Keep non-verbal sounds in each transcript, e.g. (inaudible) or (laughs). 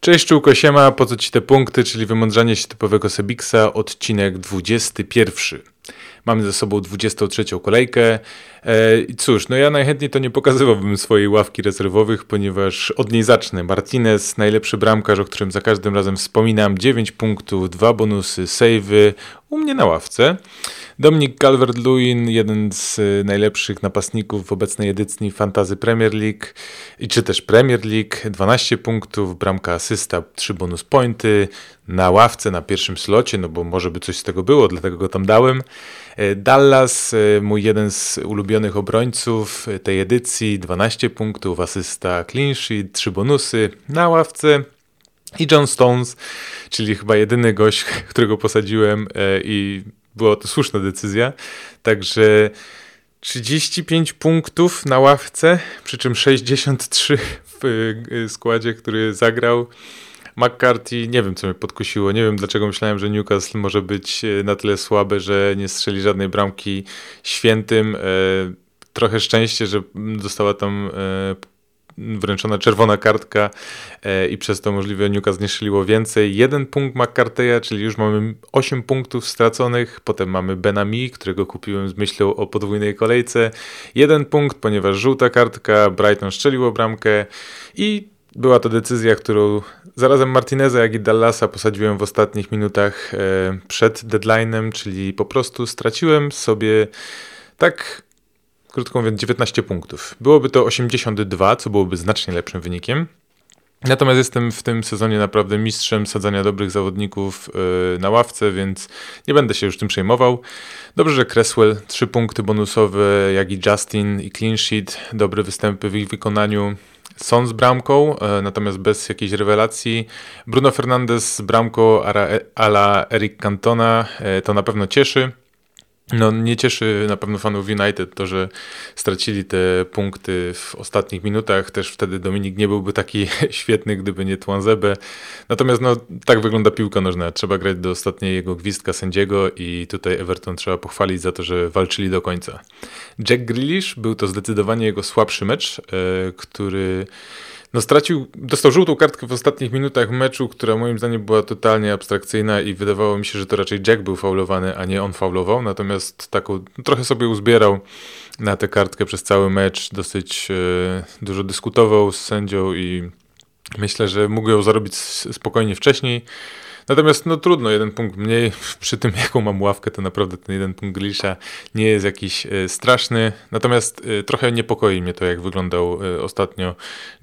Cześć Czułko, siema, po co ci te punkty, czyli wymądrzanie się typowego Sebiksa, odcinek 21. Mamy ze sobą 23 kolejkę. E, cóż, no ja najchętniej to nie pokazywałbym swojej ławki rezerwowych, ponieważ od niej zacznę. Martinez, najlepszy bramkarz, o którym za każdym razem wspominam, 9 punktów, 2 bonusy, savey, u mnie na ławce. Dominik Calvert-Lewin, jeden z y, najlepszych napastników w obecnej edycji Fantazy Premier League, czy też Premier League, 12 punktów, bramka asysta, 3 bonus pointy, na ławce, na pierwszym slocie, no bo może by coś z tego było, dlatego go tam dałem. E, Dallas, e, mój jeden z ulubionych obrońców tej edycji, 12 punktów, asysta clean sheet, 3 bonusy na ławce. I John Stones, czyli chyba jedyny gość, (laughs) którego posadziłem e, i była to słuszna decyzja. Także 35 punktów na ławce, przy czym 63 w y, składzie, który zagrał. McCarthy, nie wiem co mnie podkusiło, nie wiem dlaczego myślałem, że Newcastle może być y, na tyle słabe, że nie strzeli żadnej bramki świętym. E, trochę szczęście, że dostała tam e, wręczona czerwona kartka e, i przez to możliwe Newcastle nie strzeliło więcej. Jeden punkt McCarthy'a, czyli już mamy 8 punktów straconych. Potem mamy Benami, którego kupiłem z myślą o podwójnej kolejce. Jeden punkt, ponieważ żółta kartka, Brighton strzeliło bramkę i była to decyzja, którą zarazem Martineza, jak i Dallasa posadziłem w ostatnich minutach e, przed deadline'em, czyli po prostu straciłem sobie tak krótko mówiąc 19 punktów. Byłoby to 82, co byłoby znacznie lepszym wynikiem. Natomiast jestem w tym sezonie naprawdę mistrzem sadzania dobrych zawodników yy, na ławce, więc nie będę się już tym przejmował. Dobrze, że Cresswell, 3 punkty bonusowe, jak i Justin i clean sheet, dobre występy w ich wykonaniu. Są z bramką, yy, natomiast bez jakiejś rewelacji. Bruno Fernandes z bramką a la Eric Cantona, yy, to na pewno cieszy. No, nie cieszy na pewno fanów United to, że stracili te punkty w ostatnich minutach. Też wtedy Dominik nie byłby taki (laughs) świetny, gdyby nie Twanzebe. Natomiast no, tak wygląda piłka nożna. Trzeba grać do ostatniego gwizdka sędziego i tutaj Everton trzeba pochwalić za to, że walczyli do końca. Jack Grealish był to zdecydowanie jego słabszy mecz, yy, który no stracił, dostał żółtą kartkę w ostatnich minutach meczu, która moim zdaniem była totalnie abstrakcyjna i wydawało mi się, że to raczej Jack był faulowany, a nie on faulował, natomiast taką trochę sobie uzbierał na tę kartkę przez cały mecz, dosyć e, dużo dyskutował z sędzią i myślę, że mógł ją zarobić spokojnie wcześniej. Natomiast no trudno, jeden punkt mniej. (laughs) Przy tym jaką mam ławkę, to naprawdę ten jeden punkt Glisza nie jest jakiś e, straszny. Natomiast e, trochę niepokoi mnie to, jak wyglądał e, ostatnio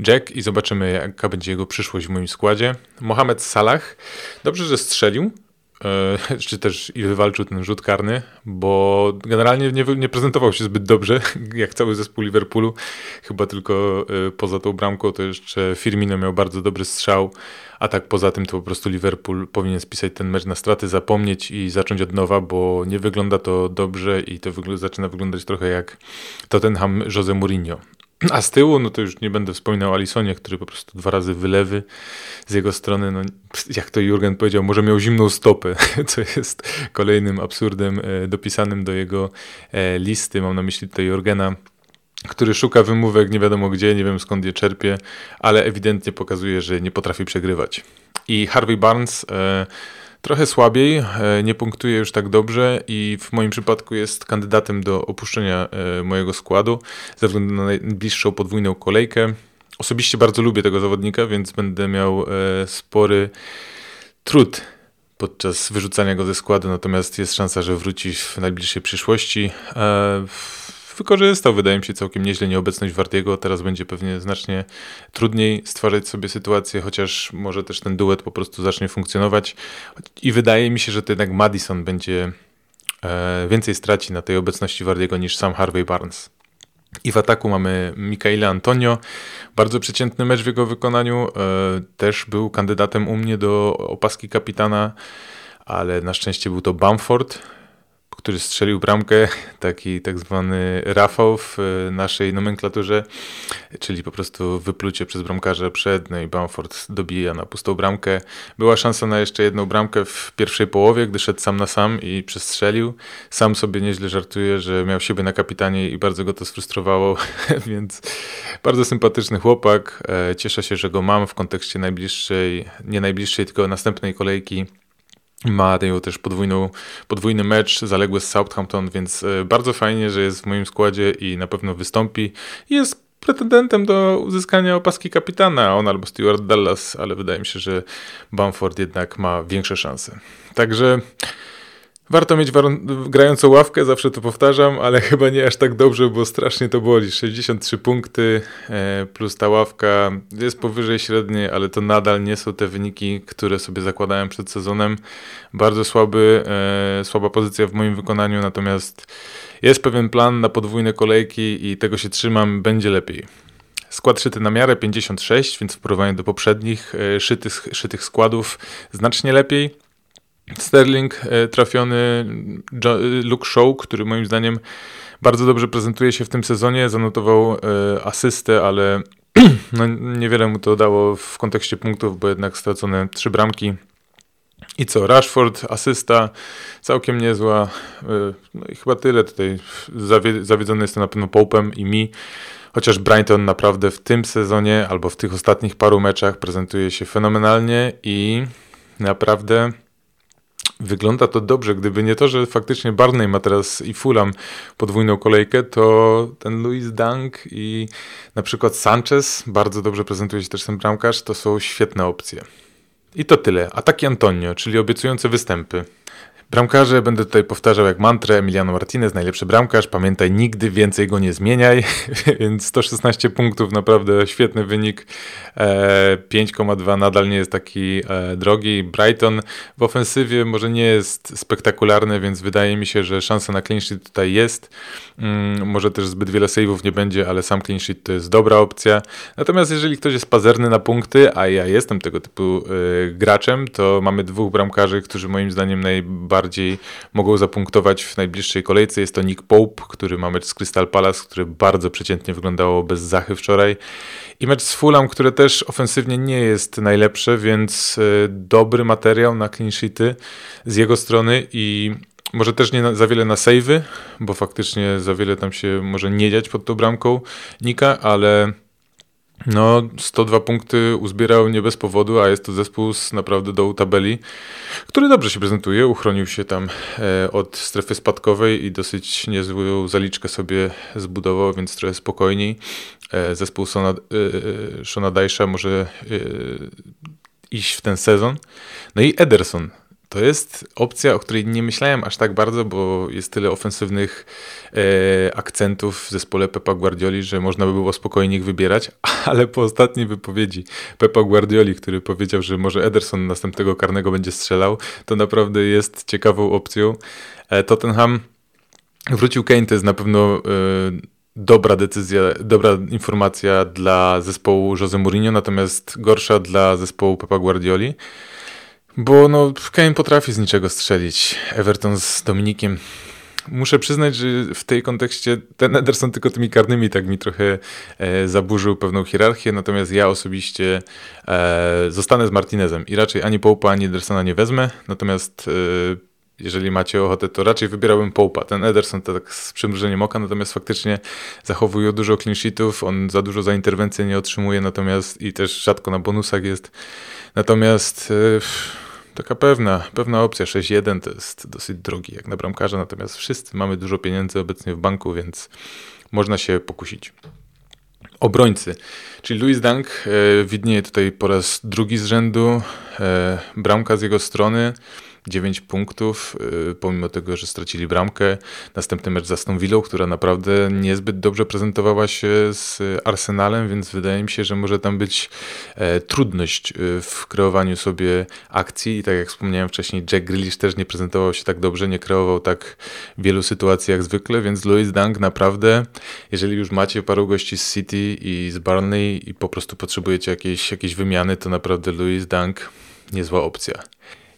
Jack i zobaczymy, jaka będzie jego przyszłość w moim składzie. Mohamed Salah, dobrze, że strzelił, czy też i wywalczył ten rzut karny, bo generalnie nie, nie, prezentował się zbyt dobrze, (laughs) jak cały zespół Liverpoolu. Chyba tylko poza tą bramką to jeszcze Firmino miał bardzo dobry strzał, a tak poza tym to po prostu Liverpool powinien spisać ten mecz na straty, zapomnieć i zacząć od nowa, bo nie wygląda to dobrze i to wygl zaczyna wyglądać trochę jak Tottenham Jose Mourinho. A z tyłu, no to już nie będę wspominał Alisonie, który po prostu dwa razy wylewy z jego strony, no jak to Jurgen powiedział, może miał zimną stopę, (laughs) co jest kolejnym absurdem e, dopisanym do jego e, listy. Mam na myśli tutaj Jurgena który szuka wymówek nie wiadomo gdzie, nie wiem skąd je czerpie, ale ewidentnie pokazuje, że nie potrafi przegrywać. I Harvey Barnes e, trochę słabiej, e, nie punktuje już tak dobrze i w moim przypadku jest kandydatem do opuszczenia e, mojego składu ze względu na najbliższą podwójną kolejkę. Osobiście bardzo lubię tego zawodnika, więc będę miał e, spory trud podczas wyrzucania go ze składu, natomiast jest szansa, że wróci w najbliższej przyszłości. Wykorzystał, wydaje mi się, całkiem nieźle nieobecność Wartiego. Teraz będzie pewnie znacznie trudniej stwarzać sobie sytuację, chociaż może też ten duet po prostu zacznie funkcjonować. I wydaje mi się, że to jednak Madison będzie e, więcej straci na tej obecności Wardiego niż sam Harvey Barnes. I w ataku mamy Mikaela Antonio. Bardzo przeciętny mecz w jego wykonaniu. E, też był kandydatem u mnie do opaski kapitana, ale na szczęście był to Bamford, który strzelił bramkę, taki tak zwany Rafał w e, naszej nomenklaturze, czyli po prostu wyplucie przez bramkarza przed, no i Bamford dobija na pustą bramkę. Była szansa na jeszcze jedną bramkę w pierwszej połowie, gdy szedł sam na sam i przestrzelił. Sam sobie nieźle żartuje, że miał siebie na kapitanie i bardzo go to sfrustrowało, (laughs) więc bardzo sympatyczny chłopak. E, cieszę się, że go mam w kontekście najbliższej, nie najbliższej, tylko następnej kolejki ma też podwójną, podwójny mecz zaległy z Southampton, więc e, bardzo fajnie, że jest w moim składzie i na pewno wystąpi. Jest pretendentem do uzyskania opaski kapitana, on albo Stuart Dallas, ale wydaje mi się, że Bamford jednak ma większe szanse. Także Warto mieć grającą ławkę, zawsze to powtarzam, ale (laughs) chyba nie aż tak dobrze, bo strasznie to boli. 63 punkty e, plus ta ławka jest powyżej średniej, ale to nadal nie są te wyniki, które sobie zakładałem przed sezonem. Bardzo słaby, e, słaba pozycja w moim wykonaniu, natomiast jest pewien plan na podwójne kolejki i tego się trzymam, będzie lepiej. Skład szyty na miarę 56, więc w porównaniu do poprzednich e, szytych, szytych składów znacznie lepiej. Sterling e, trafiony, Luke Show, który moim zdaniem bardzo dobrze prezentuje się w tym sezonie, zanotował e, asystę, ale (clears throat) no, niewiele mu to dało w kontekście punktów, bo jednak stracone trzy bramki. I co, Rashford, asysta, całkiem niezła. E, no i chyba tyle tutaj. zawiedzony jestem na pewno Popem i mi. Chociaż Brighton naprawdę w tym sezonie albo w tych ostatnich paru meczach prezentuje się fenomenalnie i naprawdę Wygląda to dobrze. Gdyby nie to, że faktycznie Barney ma teraz i Fulham podwójną kolejkę, to ten Louis Dunk i na przykład Sanchez, bardzo dobrze prezentuje się też ten bramkarz, to są świetne opcje. I to tyle. Ataki Antonio, czyli obiecujące występy. Bramkarze będę tutaj powtarzał jak mantrę Emiliano Martinez, najlepszy bramkarz. Pamiętaj, nigdy więcej go nie zmieniaj, (laughs) więc 116 punktów, naprawdę świetny wynik. 5,2 e, nadal nie jest taki e, drogi. Brighton w ofensywie może nie jest spektakularny, więc wydaje mi się, że szansa na clean sheet tutaj jest. Mm, może też zbyt wiele saveów nie będzie, ale sam clean sheet to jest dobra opcja. Natomiast jeżeli ktoś jest pazerny na punkty, a ja jestem tego typu e, graczem, to mamy dwóch bramkarzy, którzy moim zdaniem najbardziej bardziej mogą zapunktować w najbliższej kolejce. Jest to Nick Pope, który ma mecz z Crystal Palace, który bardzo przeciętnie wyglądało bez zachy wczoraj. I mecz z Fulham, które też ofensywnie nie jest najlepsze, więc e, dobry materiał na clean sheety z jego strony i może też nie za wiele na savey, bo faktycznie za wiele tam się może nie dziać pod tą bramką Nika, ale no, 102 punkty uzbierał nie bez powodu, a jest to zespół z naprawdę dołu tabeli, który dobrze się prezentuje. Uchronił się tam e, od strefy spadkowej i dosyć niezłą zaliczkę sobie zbudował, więc trochę spokojniej. E, zespół Sona, e, Shona Dajsza może iść w ten sezon. No i Ederson to jest opcja, o której nie myślałem aż tak bardzo, bo jest tyle ofensywnych e, akcentów w zespole Pepa Guardioli, że można by było spokojnie ich wybierać, (laughs) ale po ostatniej wypowiedzi Pepa Guardioli, który powiedział, że może Ederson następnego karnego będzie strzelał, to naprawdę jest ciekawą opcją. E, Tottenham wrócił Kane, to jest na pewno e, dobra decyzja, dobra informacja dla zespołu Jose Mourinho, natomiast gorsza dla zespołu Pepa Guardioli. Bo no, Kane potrafi z niczego strzelić. Everton z Dominikiem. Muszę przyznać, że w tej kontekście ten Ederson tylko tymi karnymi tak mi trochę e, zaburzył pewną hierarchię, natomiast ja osobiście e, zostanę z Martinezem i raczej ani Poupa, ani Edersona nie wezmę, natomiast e, jeżeli macie ochotę, to raczej wybierałbym Poupa. Ten Ederson to tak z przymrużeniem oka, natomiast faktycznie zachowuje dużo clean sheetów, on za dużo za interwencję nie otrzymuje, natomiast i też rzadko na bonusach jest. Natomiast... E, taka pewna, pewna opcja 6-1 to jest dosyć drogi jak na bramkarza, natomiast wszyscy mamy dużo pieniędzy obecnie w banku, więc można się pokusić. Obrońcy, czyli Louis Dunk e, widnieje tutaj po raz drugi z rzędu, e, bramka z jego strony, 9 punktów, y, pomimo tego, że stracili bramkę. Następny mecz z Aston która naprawdę niezbyt dobrze prezentowała się z Arsenalem, więc wydaje mi się, że może tam być e, trudność y, w kreowaniu sobie akcji i tak jak wspomniałem wcześniej, Jack Grealish też nie prezentował się tak dobrze, nie kreował tak wielu sytuacji jak zwykle, więc Louis Dunk naprawdę, jeżeli już macie paru gości z City i z Barney i po prostu potrzebujecie jakiejś, jakiejś wymiany, to naprawdę Louis Dunk niezła opcja.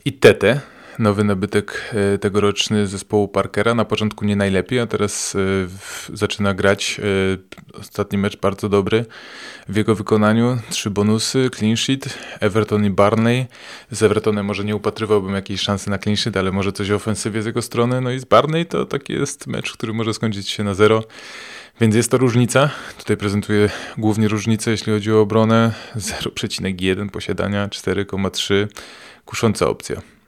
I Tete, nowy nabytek e, tegoroczny zespołu Parkera. Na początku nie najlepiej, a teraz e, zaczyna grać. E, ostatni mecz bardzo dobry w jego wykonaniu. Trzy bonusy, clean sheet, Everton i Barney. Z Evertonem może nie upatrywałbym jakiejś szansy na clean sheet, ale może coś w ofensywie z jego strony. No i z Barney to taki jest mecz, który może skończyć się na zero. Więc jest to różnica. Tutaj prezentuję głównie różnicę, jeśli chodzi o obronę. 0,1 posiadania, 4,3 kusząca opcja.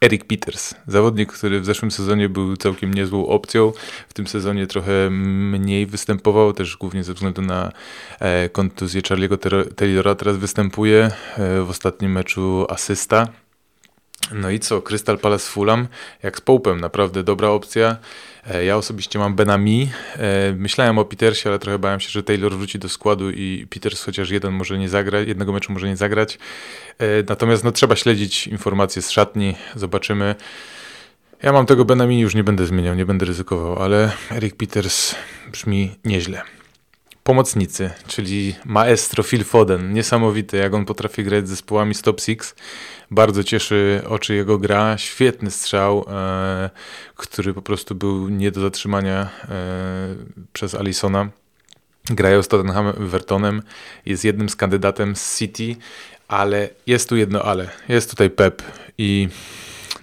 Eric Peters, zawodnik, który w zeszłym sezonie był całkiem niezłą opcją. W tym sezonie trochę mniej występował, też głównie ze względu na e, kontuzję Charlie'ego Taylora. Teraz występuje e, w ostatnim meczu asysta. No i co? Crystal Palace Fulham, jak z Pope'em, naprawdę dobra opcja. E, ja osobiście mam Benami. E, myślałem o Petersie, ale trochę bałem się, że Taylor wróci do składu i Peters chociaż jeden może nie zagrać, jednego meczu może nie zagrać. E, natomiast no, trzeba śledzić informacje z szatni, zobaczymy. Ja mam tego Benami, już nie będę zmieniał, nie będę ryzykował, ale Eric Peters brzmi nieźle pomocnicy, czyli maestro Phil Foden. Niesamowity, jak on potrafi grać z zespołami z top six. Bardzo cieszy oczy jego gra. Świetny strzał, e, który po prostu był nie do zatrzymania e, przez Alisona. Grają z Tottenham Evertonem. Jest jednym z kandydatem z City, ale jest tu jedno ale. Jest tutaj Pep i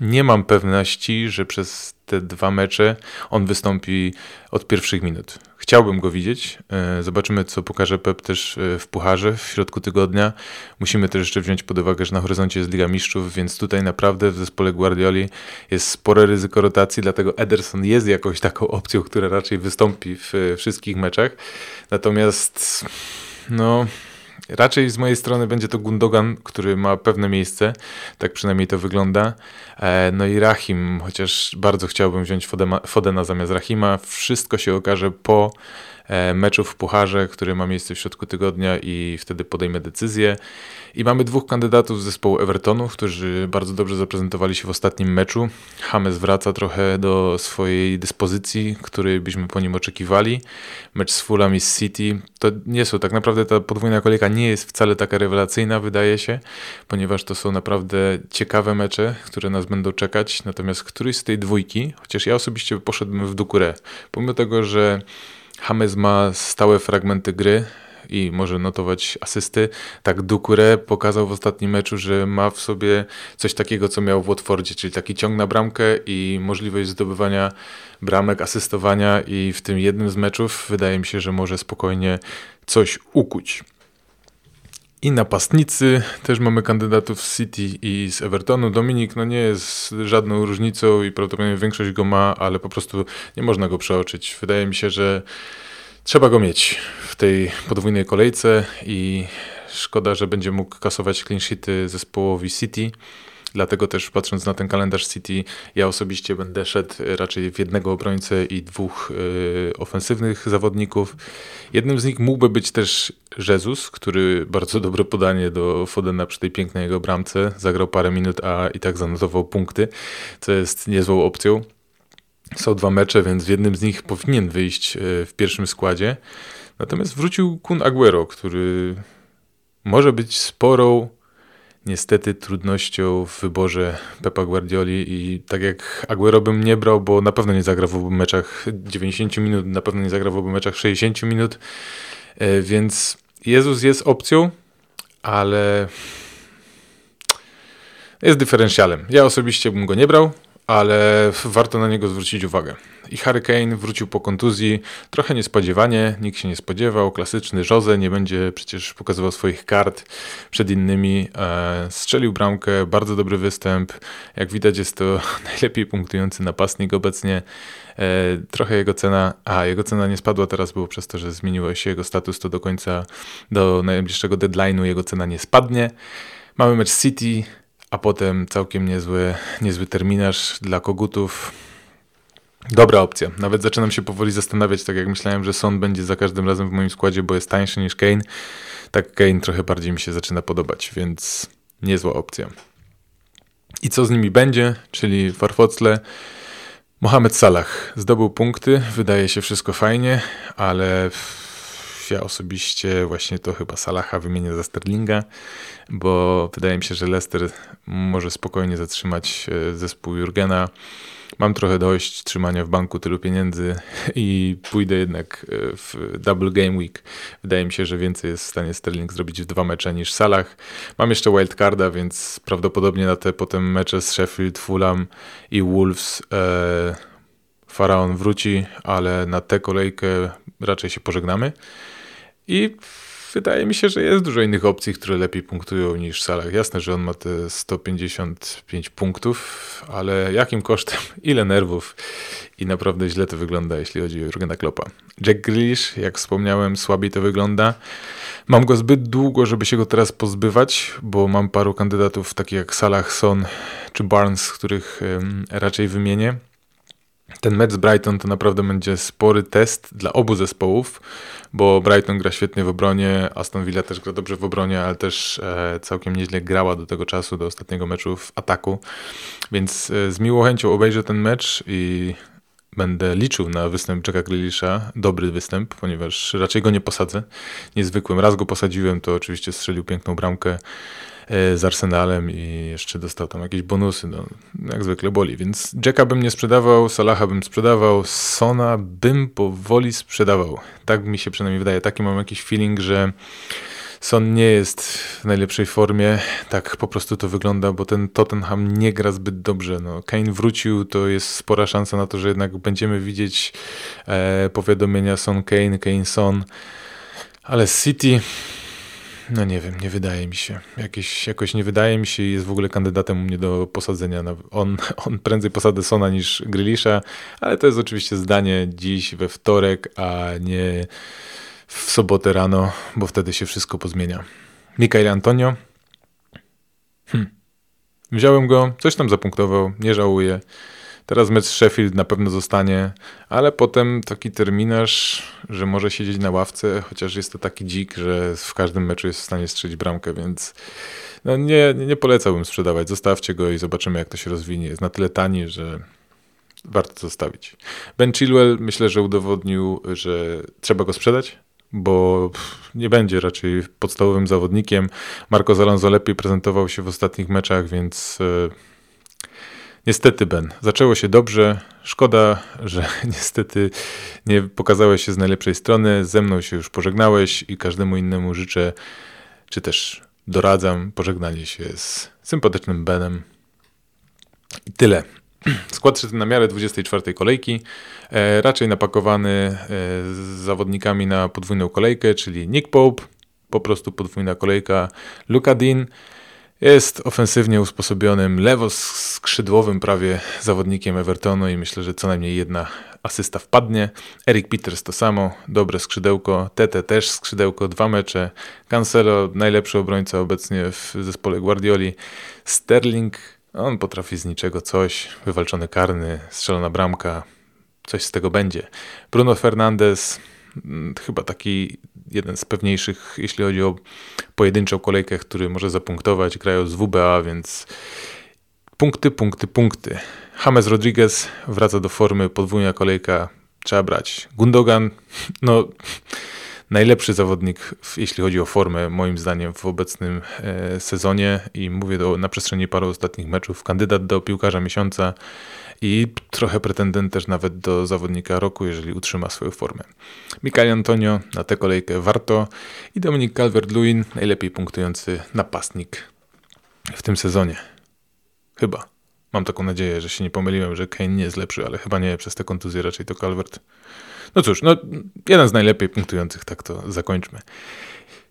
nie mam pewności, że przez te dwa mecze on wystąpi od pierwszych minut. Chciałbym go widzieć. E, zobaczymy, co pokaże Pep też e, w Pucharze w środku tygodnia. Musimy też jeszcze wziąć pod uwagę, że na horyzoncie jest Liga Mistrzów, więc tutaj naprawdę w zespole Guardioli jest spore ryzyko rotacji, dlatego Ederson jest jakąś taką opcją, która raczej wystąpi w wszystkich meczach. Natomiast no Raczej z mojej strony będzie to Gundogan, który ma pewne miejsce, tak przynajmniej to wygląda. E, no i Rahim, chociaż bardzo chciałbym wziąć Fodena zamiast Rahima. Wszystko się okaże po meczów w Pucharze, który ma miejsce w środku tygodnia i wtedy podejmę decyzję. I mamy dwóch kandydatów z zespołu Evertonu, którzy bardzo dobrze zaprezentowali się w ostatnim meczu. James wraca trochę do swojej dyspozycji, której byśmy po nim oczekiwali. Mecz z Fulham i z City to nie są, tak naprawdę ta podwójna kolejka nie jest wcale taka rewelacyjna, wydaje się, ponieważ to są naprawdę ciekawe mecze, które nas będą czekać. Natomiast któryś z tej dwójki, chociaż ja osobiście poszedłbym w Dukurę, pomimo tego, że James ma stałe fragmenty gry i może notować asysty. Tak Dukure pokazał w ostatnim meczu, że ma w sobie coś takiego, co miał w Watfordzie, czyli taki ciąg na bramkę i możliwość zdobywania bramek, asystowania i w tym jednym z meczów wydaje mi się, że może spokojnie coś ukuć. I napastnicy, też mamy kandydatów z City i z Evertonu. Dominik no nie jest żadną różnicą i prawdopodobnie większość go ma, ale po prostu nie można go przeoczyć. Wydaje mi się, że trzeba go mieć w tej podwójnej kolejce i szkoda, że będzie mógł kasować clean sheety zespołowi City. Dlatego też patrząc na ten kalendarz City, ja osobiście będę szedł raczej w jednego obrońcę i dwóch y, ofensywnych zawodników. Jednym z nich mógłby być też Jezus, który bardzo dobre podanie do Fodena przy tej pięknej jego bramce. Zagrał parę minut, a i tak zanotował punkty, co jest niezłą opcją. Są dwa mecze, więc w jednym z nich powinien wyjść y, w pierwszym składzie. Natomiast wrócił Kun Aguero, który może być sporą niestety trudnością w wyborze Pepa Guardioli i tak jak Aguero bym nie brał, bo na pewno nie zagrał meczach 90 minut, na pewno nie zagrał meczach 60 minut, e, więc Jezus jest opcją, ale jest dyferencjalem. Ja osobiście bym go nie brał, ale warto na niego zwrócić uwagę. I Harry Kane wrócił po kontuzji trochę niespodziewanie, nikt się nie spodziewał. Klasyczny Jose nie będzie przecież pokazywał swoich kart przed innymi. E, strzelił bramkę, bardzo dobry występ. Jak widać, jest to (laughs) najlepiej punktujący napastnik obecnie. E, trochę jego cena, a jego cena nie spadła teraz, było przez to, że zmieniło się jego status, to do końca, do najbliższego deadline'u jego cena nie spadnie. Mamy mecz City, a potem całkiem niezły, niezły terminarz dla kogutów. Dobra opcja. Nawet zaczynam się powoli zastanawiać, tak jak myślałem, że Son będzie za każdym razem w moim składzie, bo jest tańszy niż Kane. Tak Kane trochę bardziej mi się zaczyna podobać, więc niezła opcja. I co z nimi będzie? Czyli Farfocle. Mohamed Salah zdobył punkty, wydaje się wszystko fajnie, ale ja osobiście właśnie to chyba Salaha wymienię za Sterlinga, bo wydaje mi się, że Leicester może spokojnie zatrzymać e, zespół Jurgena. Mam trochę dość trzymania w banku tylu pieniędzy (laughs) i pójdę jednak e, w double game week. Wydaje mi się, że więcej jest w stanie Sterling zrobić w dwa mecze niż Salah. Mam jeszcze wildcarda, więc prawdopodobnie na te potem mecze z Sheffield, Fulham i Wolves e, Faraon wróci, ale na tę kolejkę raczej się pożegnamy. I wydaje mi się, że jest dużo innych opcji, które lepiej punktują niż Salah. Jasne, że on ma te 155 punktów, ale jakim kosztem? (laughs) Ile nerwów? I naprawdę źle to wygląda, jeśli chodzi o Jurgena Kloppa. Jack Grealish, jak wspomniałem, słabiej to wygląda. Mam go zbyt długo, żeby się go teraz pozbywać, bo mam paru kandydatów takich jak Salah, Son czy Barnes, których raczej wymienię. Ten mecz z Brighton to naprawdę będzie spory test dla obu zespołów, bo Brighton gra świetnie w obronie, Aston Villa też gra dobrze w obronie, ale też e, całkiem nieźle grała do tego czasu, do ostatniego meczu w ataku. Więc e, z miłą chęcią obejrzę ten mecz i będę liczył na występ Jacka Grealisha, dobry występ, ponieważ raczej go nie posadzę. Niezwykłym. Raz go posadziłem, to oczywiście strzelił piękną bramkę z Arsenalem i jeszcze dostał tam jakieś bonusy, no, jak zwykle boli. Więc Jacka bym nie sprzedawał, Salaha bym sprzedawał, Sona bym powoli sprzedawał. Tak mi się przynajmniej wydaje. Taki mam jakiś feeling, że Son nie jest w najlepszej formie. Tak po prostu to wygląda, bo ten Tottenham nie gra zbyt dobrze. No, Kane wrócił, to jest spora szansa na to, że jednak będziemy widzieć e, powiadomienia Son Kane, Kane Son. Ale City no nie wiem, nie wydaje mi się. Jakieś, jakoś nie wydaje mi się i jest w ogóle kandydatem u mnie do posadzenia. On, (laughs) on prędzej posadę Sona niż Grylisza, ale to jest oczywiście zdanie dziś we wtorek, a nie w sobotę rano, bo wtedy się wszystko pozmienia. Mikael Antonio. Hm. Wziąłem go, coś tam zapunktował, nie żałuję. Teraz mecz Sheffield na pewno zostanie, ale potem taki terminarz, że może siedzieć na ławce, chociaż jest to taki dzik, że w każdym meczu jest w stanie strzelić bramkę, więc no nie, nie polecałbym sprzedawać. Zostawcie go i zobaczymy, jak to się rozwinie. Jest na tyle tani, że warto zostawić. Ben Chilwell myślę, że udowodnił, że trzeba go sprzedać, bo nie będzie raczej podstawowym zawodnikiem. Marco Alonso lepiej prezentował się w ostatnich meczach, więc e, Niestety, Ben, zaczęło się dobrze. Szkoda, że (laughs) niestety nie pokazałeś się z najlepszej strony. Ze mną się już pożegnałeś i każdemu innemu życzę, czy też doradzam pożegnanie się z sympatycznym Benem. I tyle. (clears throat) Skład szedł na miarę 24 kolejki, e, raczej napakowany e, z zawodnikami na podwójną kolejkę, czyli Nick Pope, po prostu podwójna kolejka, Luka Dean, jest ofensywnie usposobionym, lewo-skrzydłowym prawie zawodnikiem Evertonu i myślę, że co najmniej jedna asysta wpadnie. Eric Peters to samo, dobre skrzydełko. Tete też skrzydełko, dwa mecze. Cancelo, najlepszy obrońca obecnie w zespole Guardioli. Sterling, on potrafi z niczego coś. Wywalczony karny, strzelona bramka, coś z tego będzie. Bruno Fernandes, chyba taki jeden z pewniejszych, jeśli chodzi o pojedynczą kolejkę, który może zapunktować, grają z WBA, więc punkty, punkty, punkty. James Rodriguez wraca do formy, podwójna kolejka, trzeba brać. Gundogan, (laughs) no najlepszy zawodnik, jeśli chodzi o formę, moim zdaniem, w obecnym e, sezonie i mówię to na przestrzeni paru ostatnich meczów. Kandydat do piłkarza miesiąca i trochę pretendent też nawet do zawodnika roku, jeżeli utrzyma swoją formę. Mikael Antonio na tę kolejkę warto i Dominik Calvert-Lewin, najlepiej punktujący napastnik w tym sezonie. Chyba. Mam taką nadzieję, że się nie pomyliłem, że Kane nie jest lepszy, ale chyba nie przez te kontuzje, raczej to Calvert. No cóż, no jeden z najlepiej punktujących, tak to zakończmy.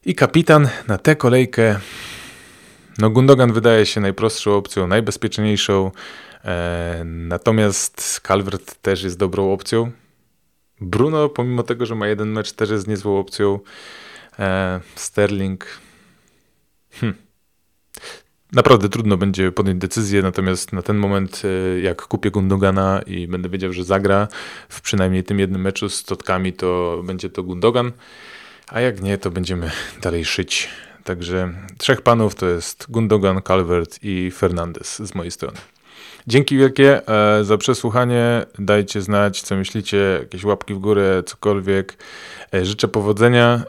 I kapitan na tę kolejkę. No Gundogan wydaje się najprostszą opcją, najbezpieczniejszą. E, natomiast Calvert też jest dobrą opcją. Bruno, pomimo tego, że ma jeden mecz, też jest niezłą opcją. E, Sterling. Hm. Naprawdę trudno będzie podjąć decyzję, natomiast na ten moment, e, jak kupię Gundogana i będę wiedział, że zagra w przynajmniej tym jednym meczu z Totkami, to będzie to Gundogan, a jak nie, to będziemy dalej szyć. Także trzech panów to jest Gundogan, Calvert i Fernandez z mojej strony. Dzięki wielkie e, za przesłuchanie. Dajcie znać, co myślicie, jakieś łapki w górę, cokolwiek. E, życzę powodzenia.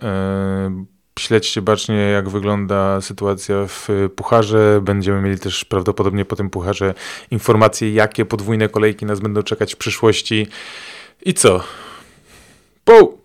Śledźcie bacznie, jak wygląda sytuacja w pucharze. Będziemy mieli też prawdopodobnie po tym pucharze informacje, jakie podwójne kolejki nas będą czekać w przyszłości. I co? Po!